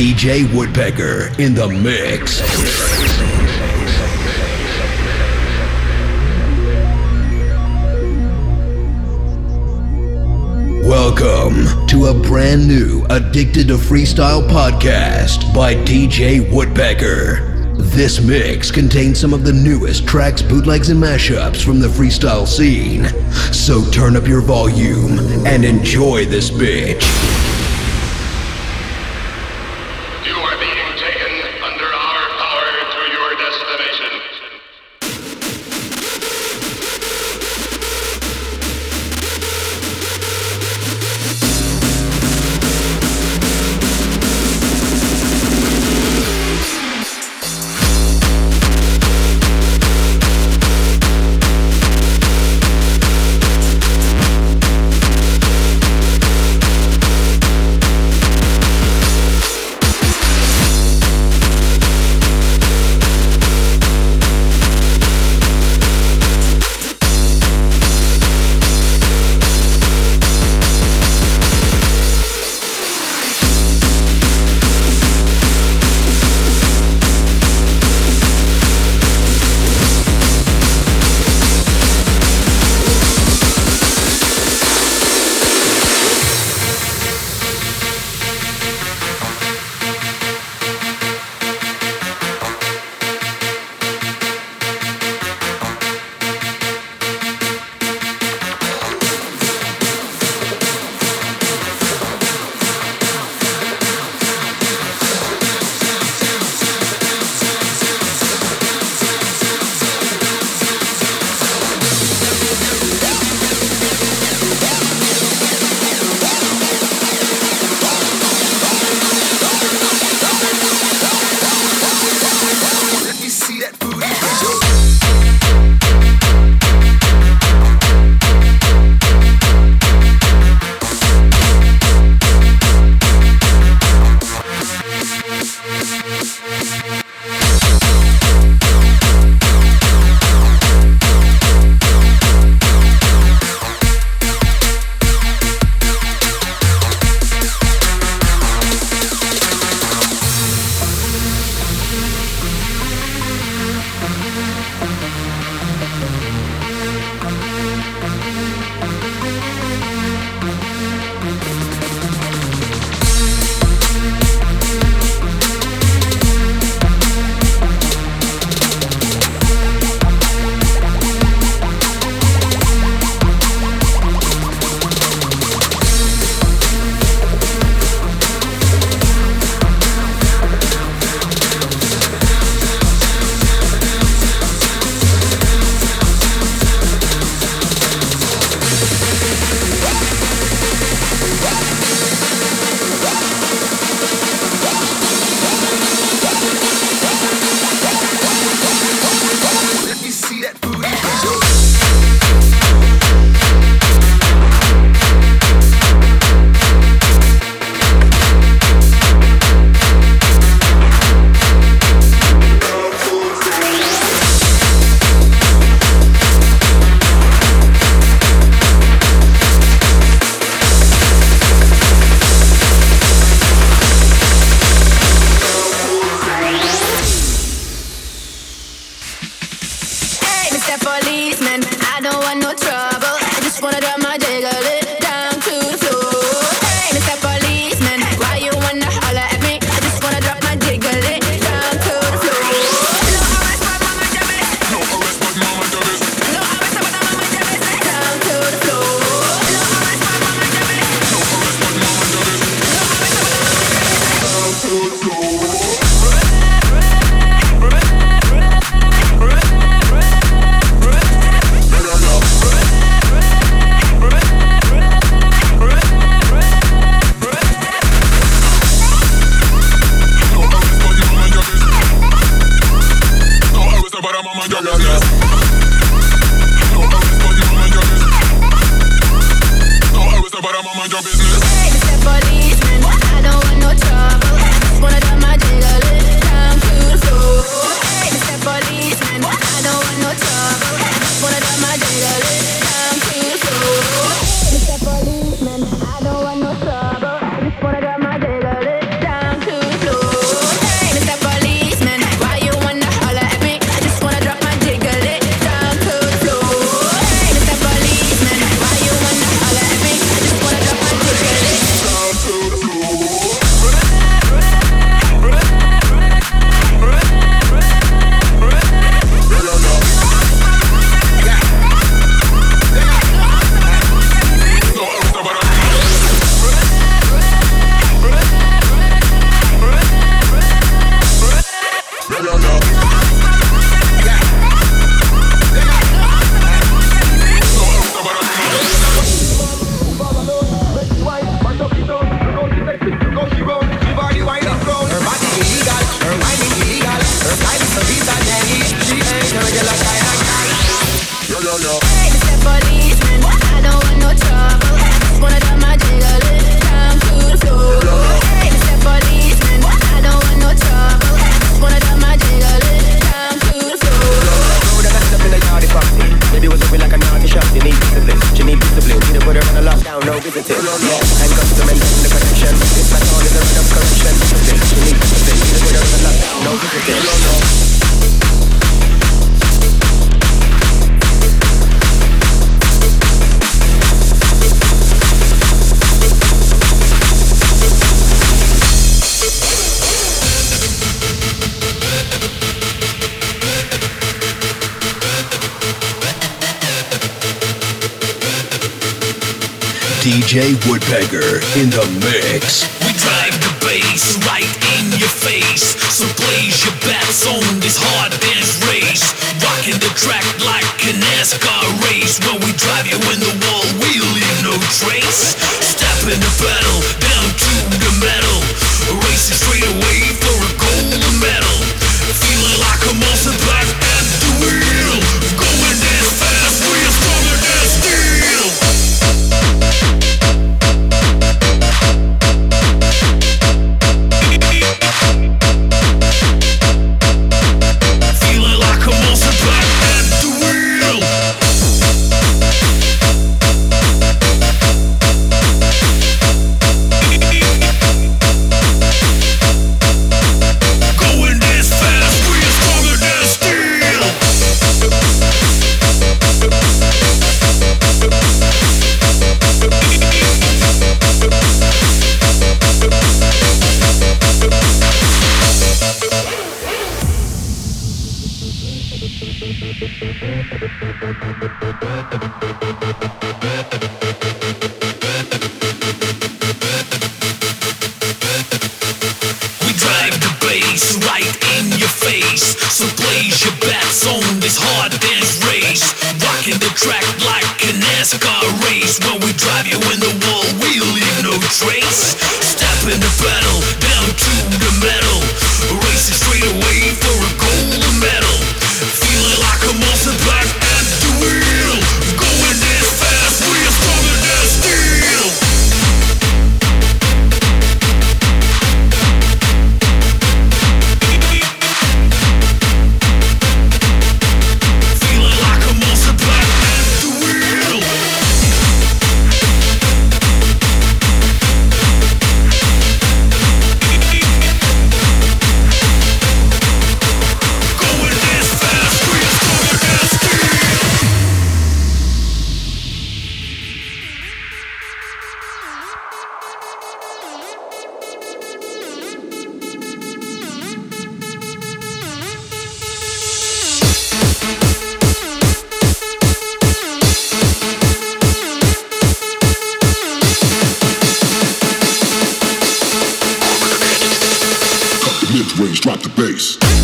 DJ Woodpecker in the mix. Welcome to a brand new Addicted to Freestyle podcast by DJ Woodpecker. This mix contains some of the newest tracks, bootlegs, and mashups from the freestyle scene. So turn up your volume and enjoy this bitch. In the mix. We drive the bass right in your face. So blaze your bets on this hard dance race. Rocking the track like an NASCAR race. When we drive you in the wall, we leave no trace. Step in the pedal. waves, drop the bass.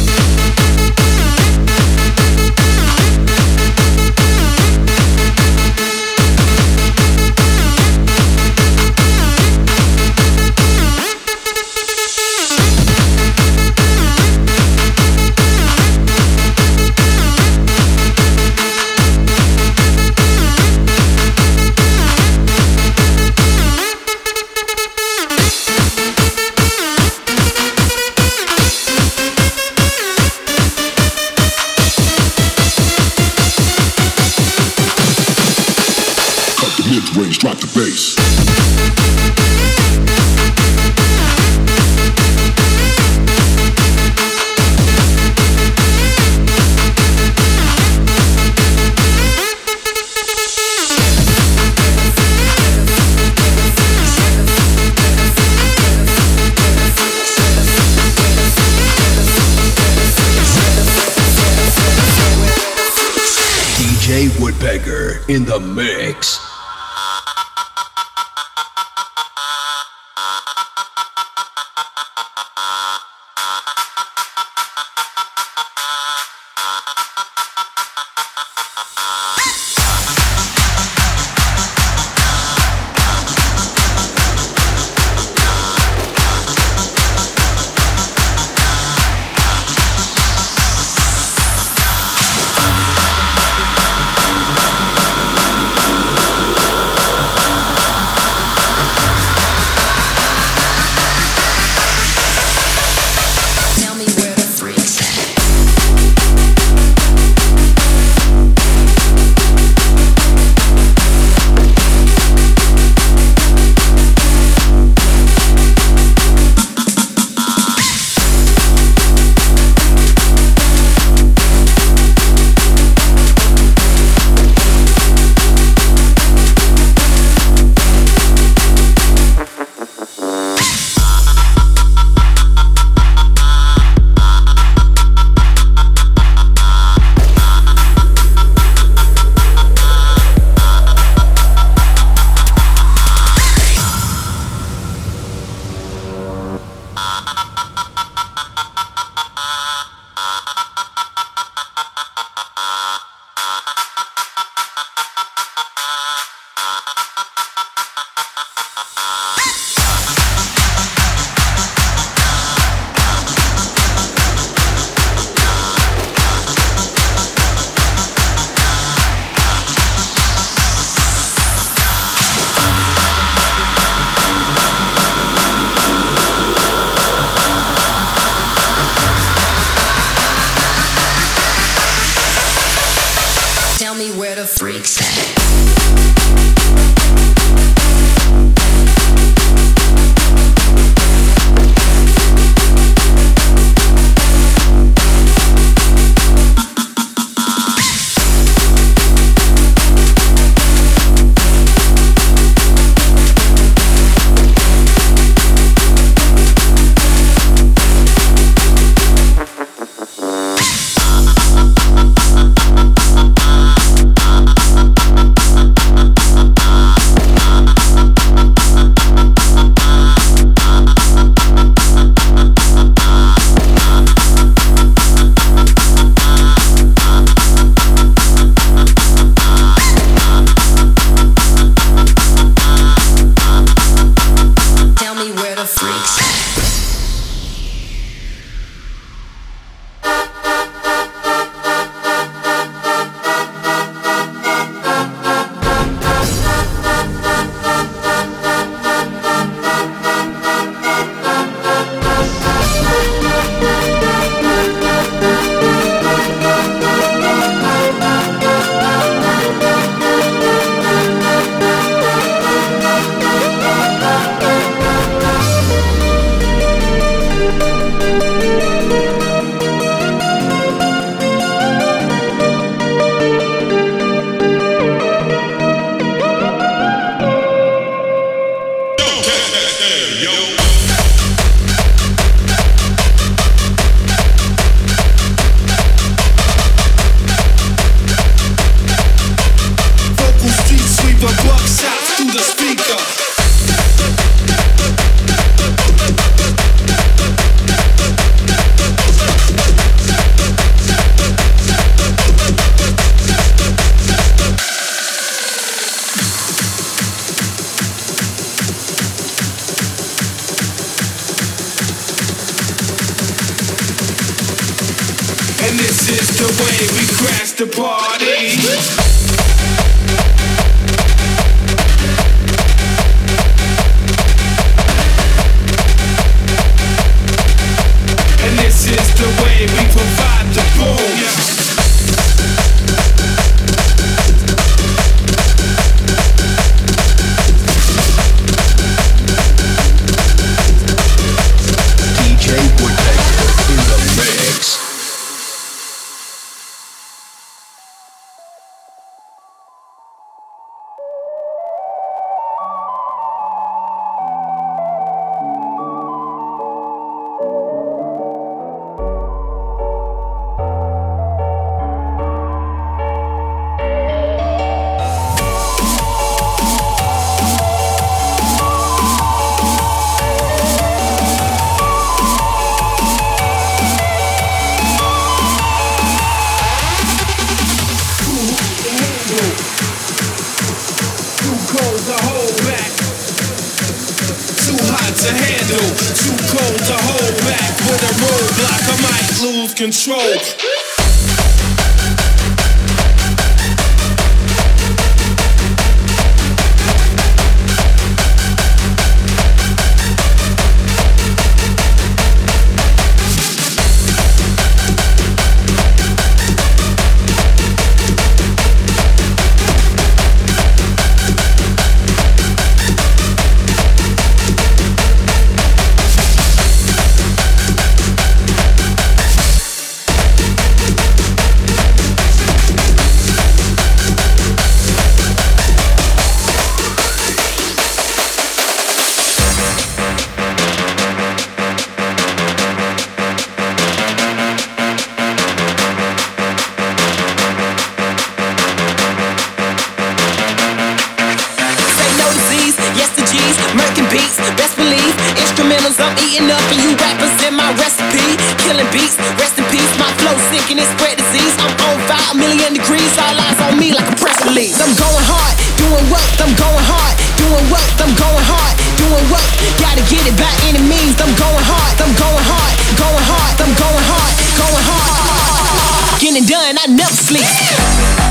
I'm eating up and you rappers in my recipe. Killing beats, rest in peace. My flow sinking, it spread disease. I'm on fire, a million degrees. All eyes on me like a press release. I'm going hard, doing work, I'm going hard, doing work, I'm going hard, doing work. Gotta get it by any means. I'm going hard, I'm going hard, going hard, I'm going hard, going hard. Getting done, I never sleep.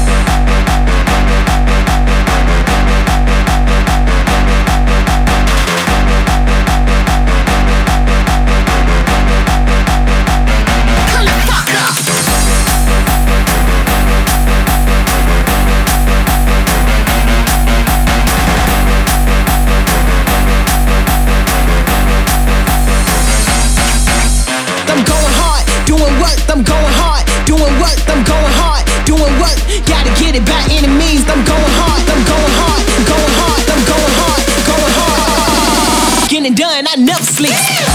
with by any means. I'm going hard, I'm going hard, going hard, I'm going hard, going hard. Getting done, I never sleep.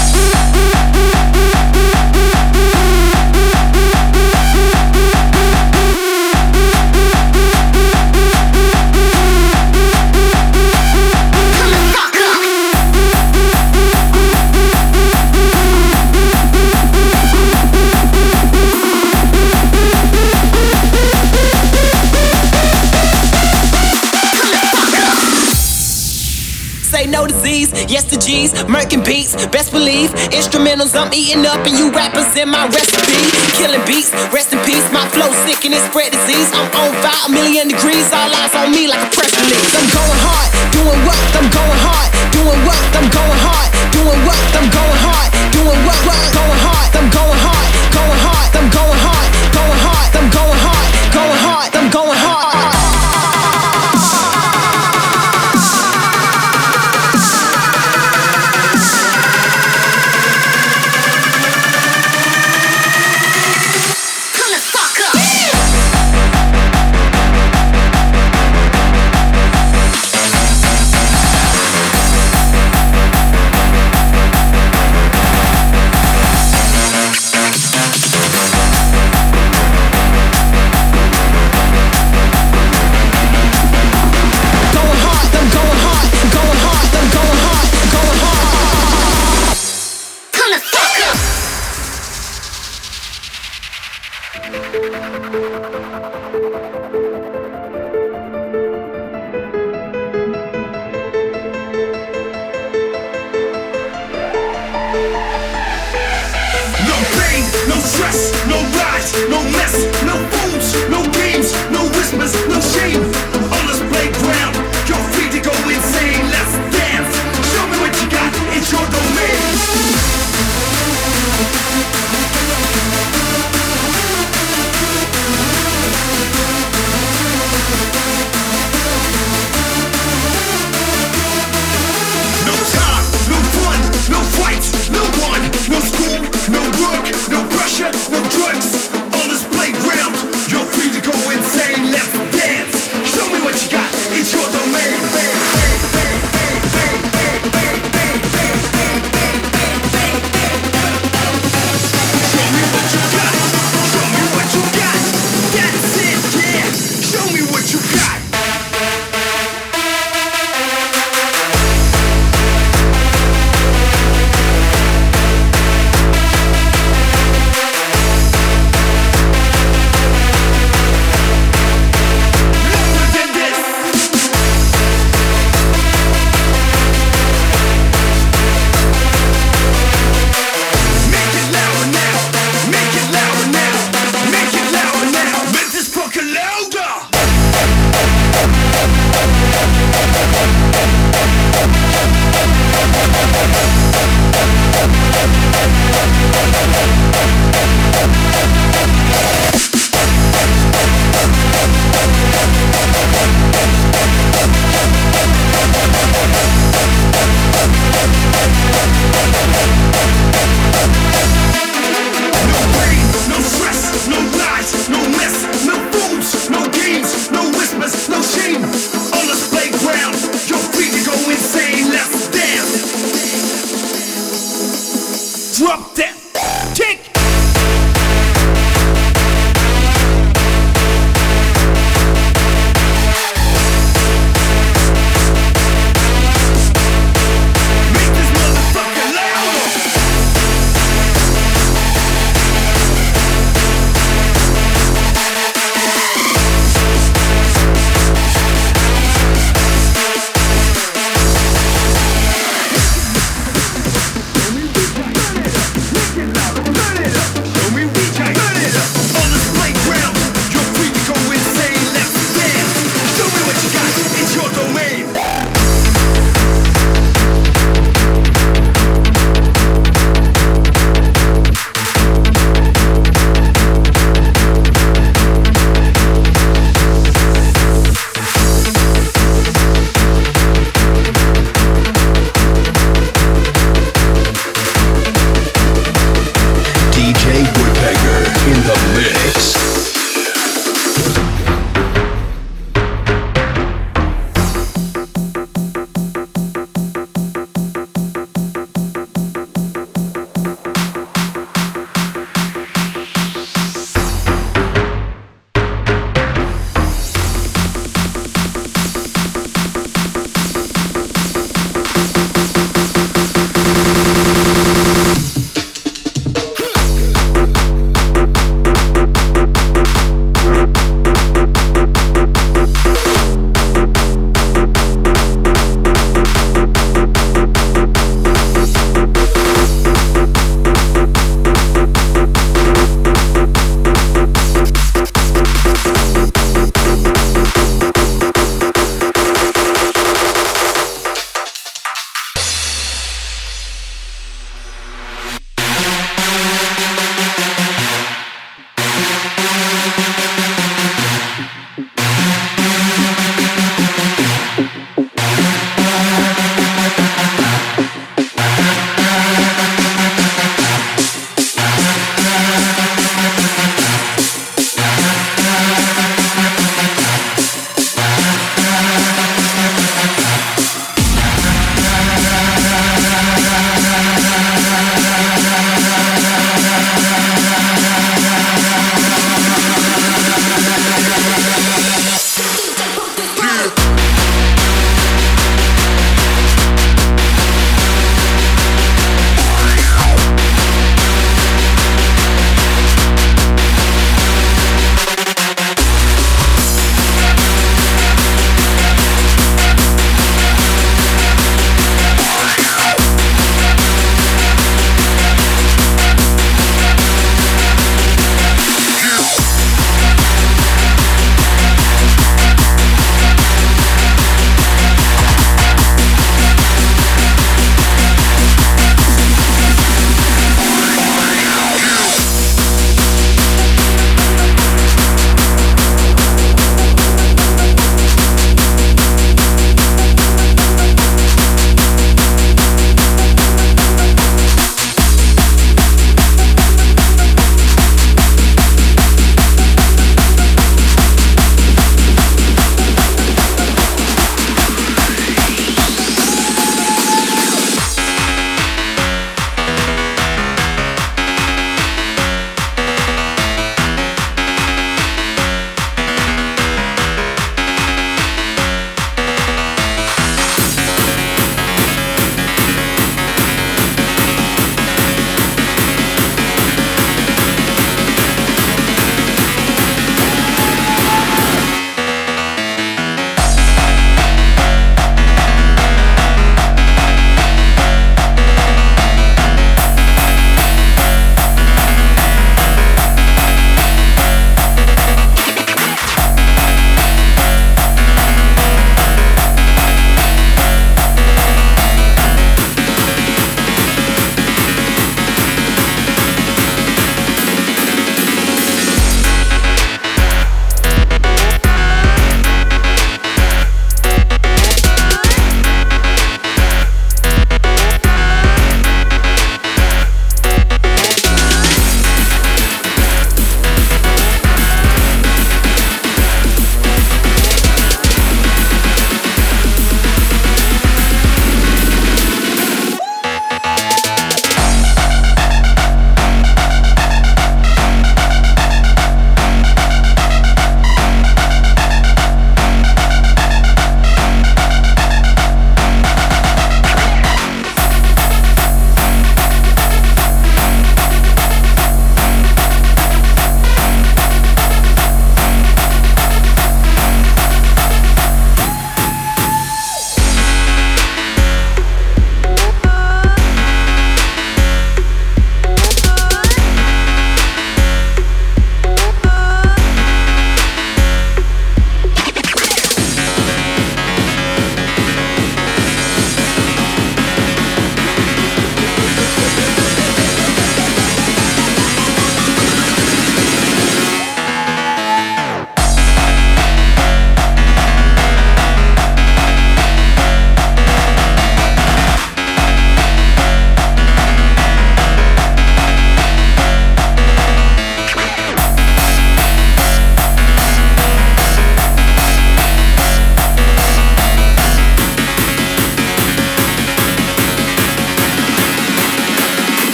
G's, murking beats. Best believe, instrumentals I'm eating up, and you rappers in my recipe. Killing beats, rest in peace. My flow sick and it spread disease. I'm on fire, a million degrees. All eyes on me like a press release. I'm going hard, doing what? I'm going hard, doing what? I'm going hard.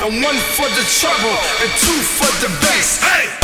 And one for the trouble, and two for the bass. Hey!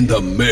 In the mix.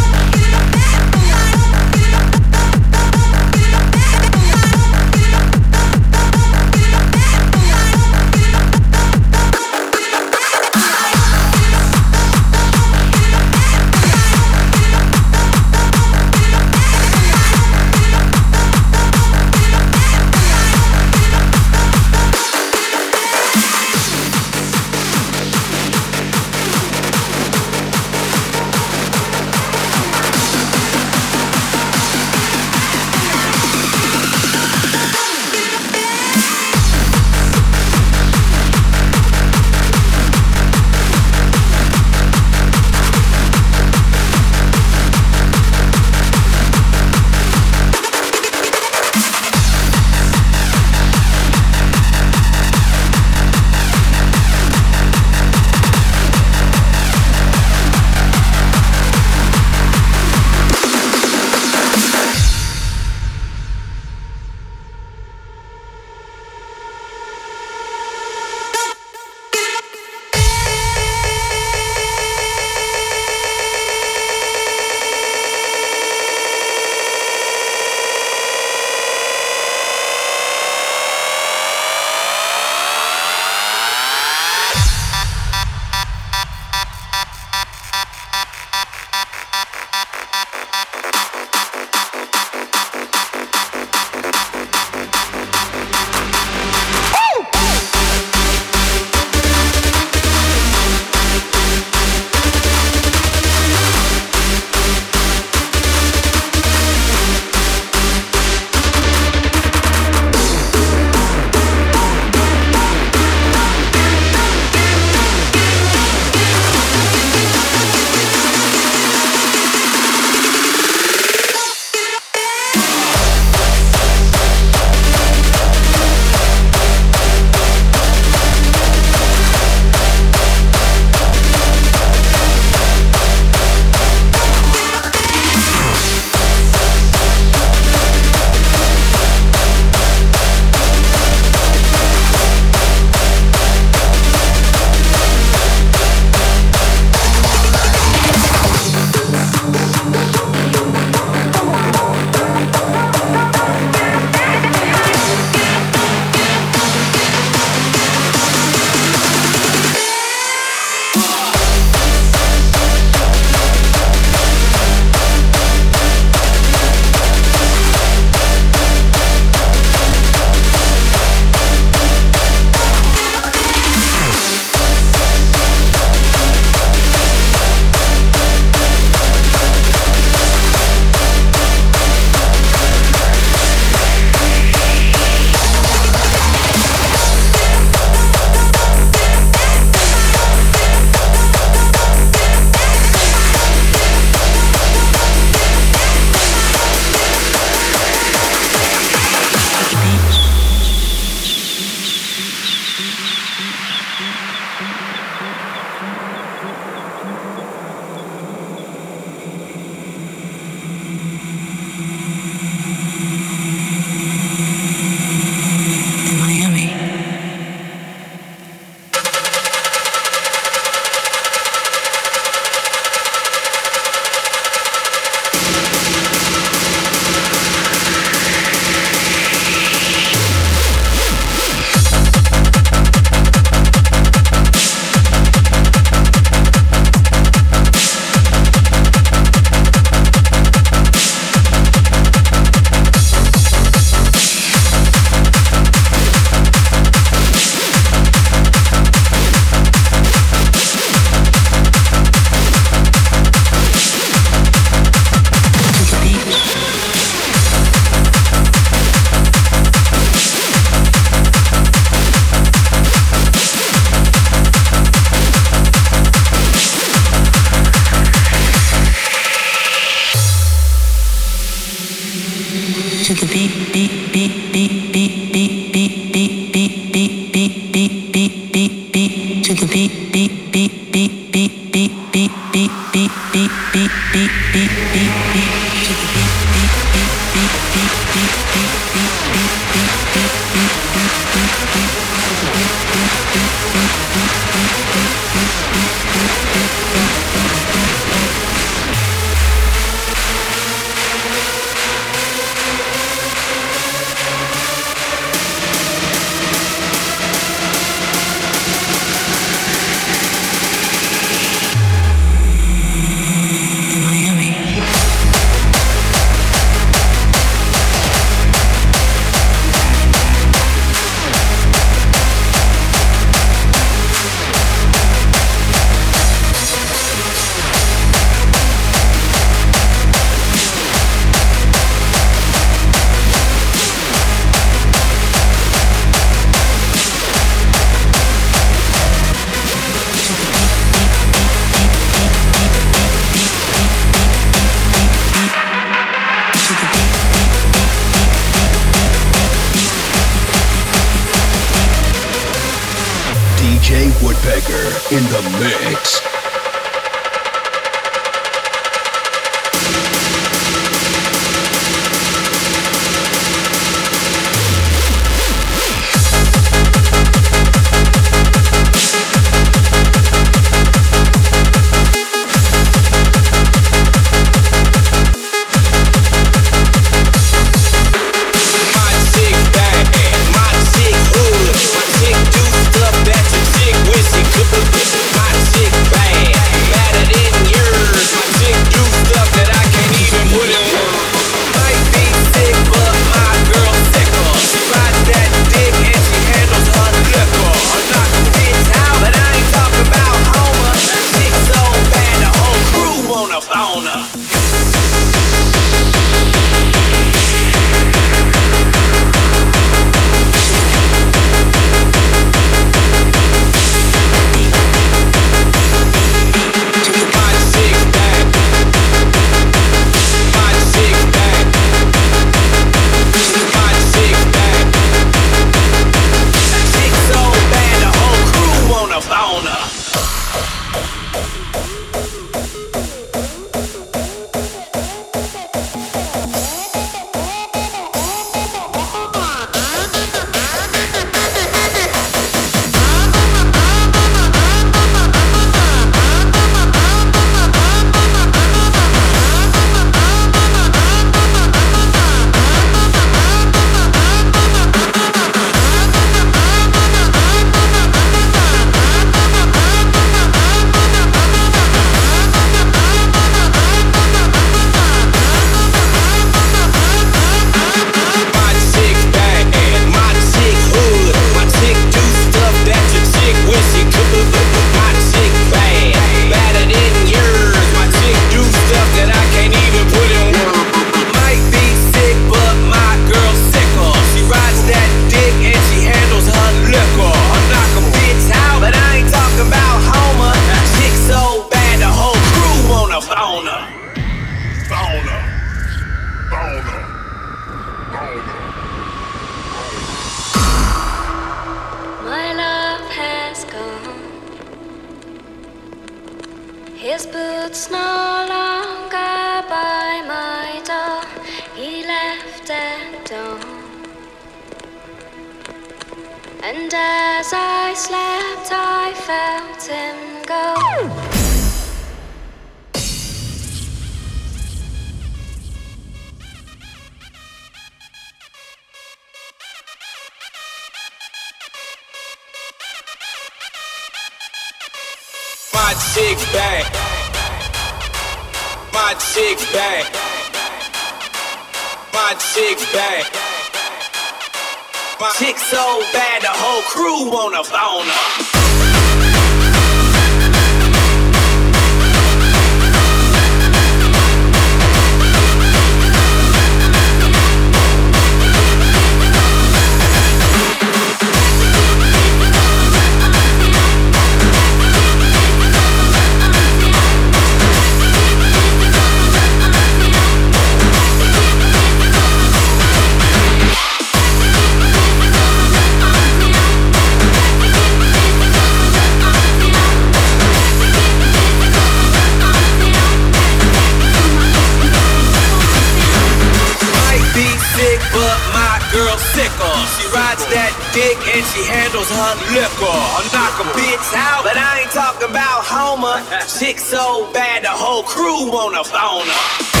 dick and she handles her liquor. I knock a bitch out, but I ain't talking about Homer. Chick so bad the whole crew want a her.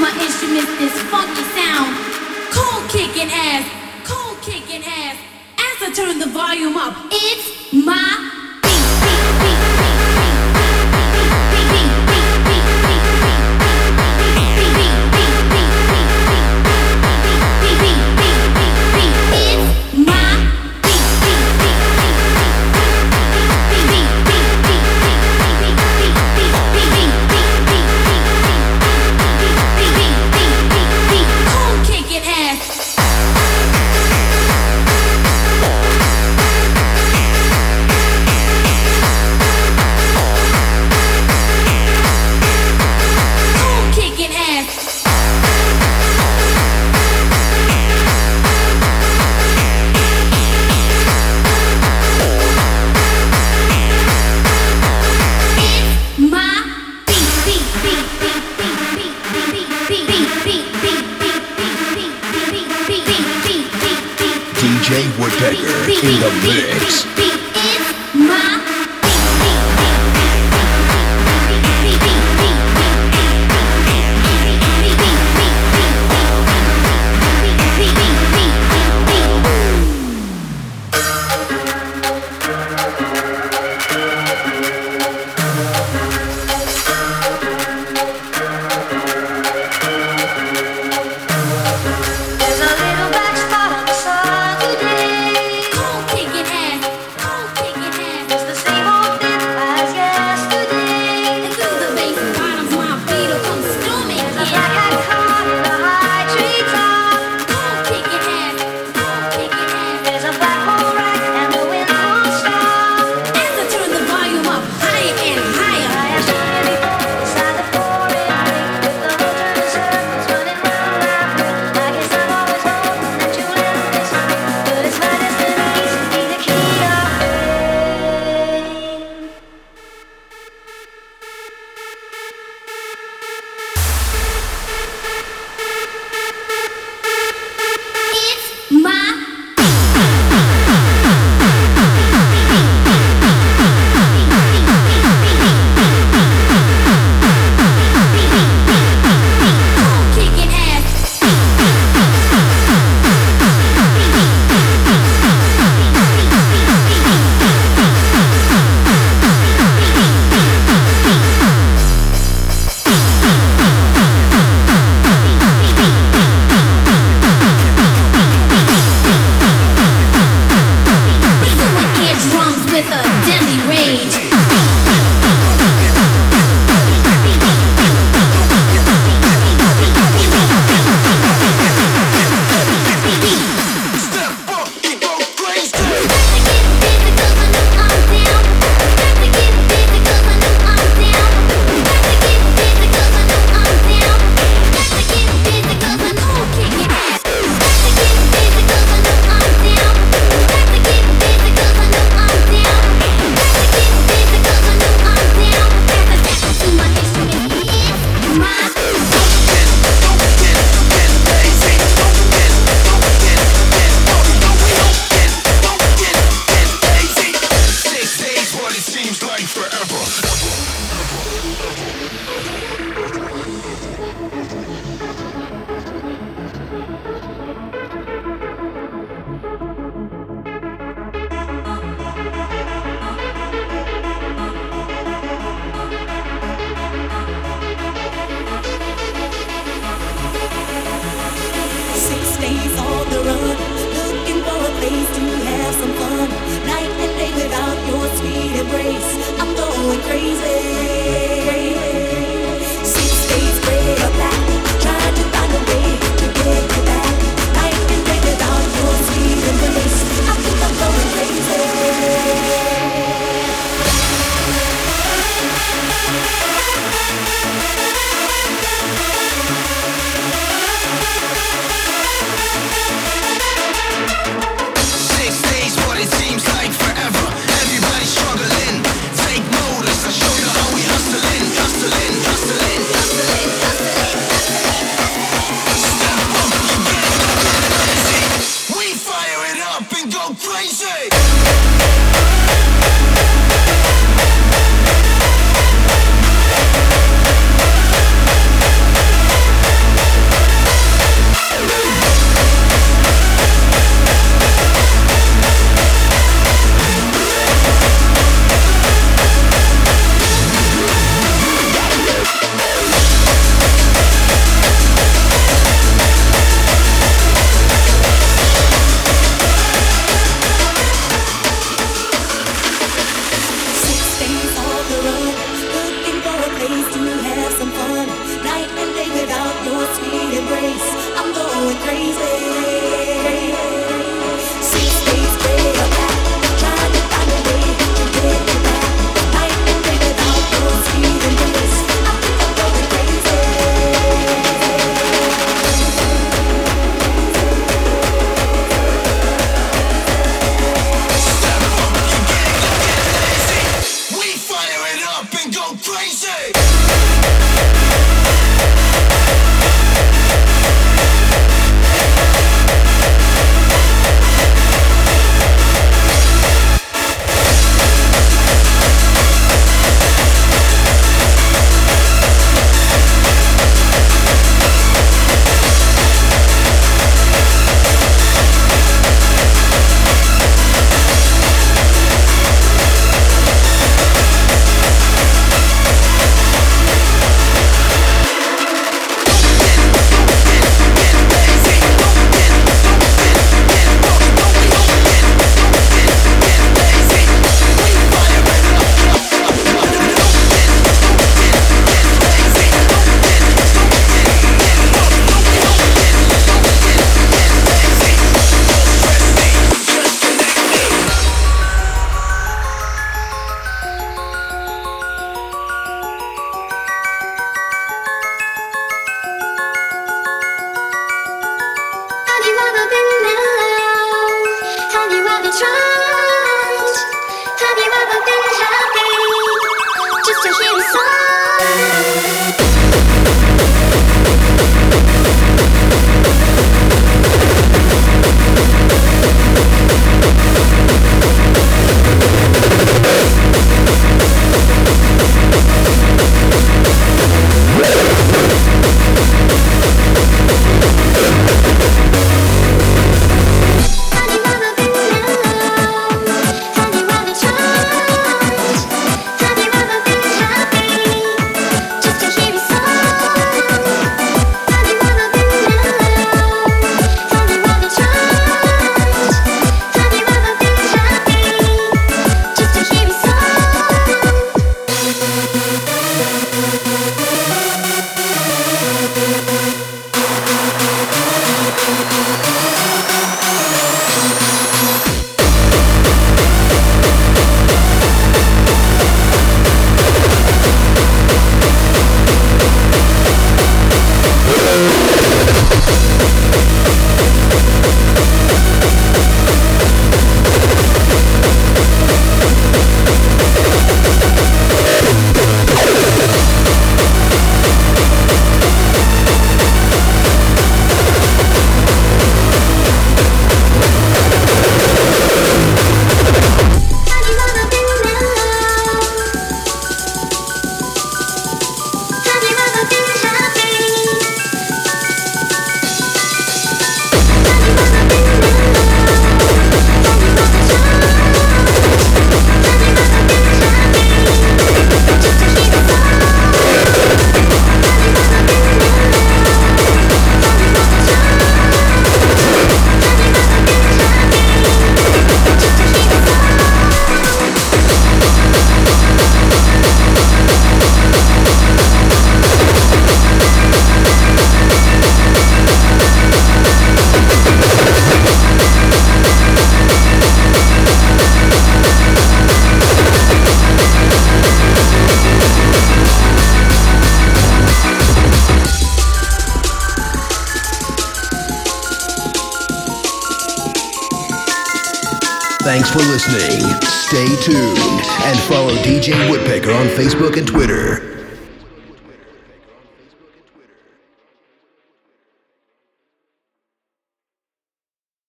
my instrument this funky sound. Cold kicking ass, cold kicking ass. As I turn the volume up, it's my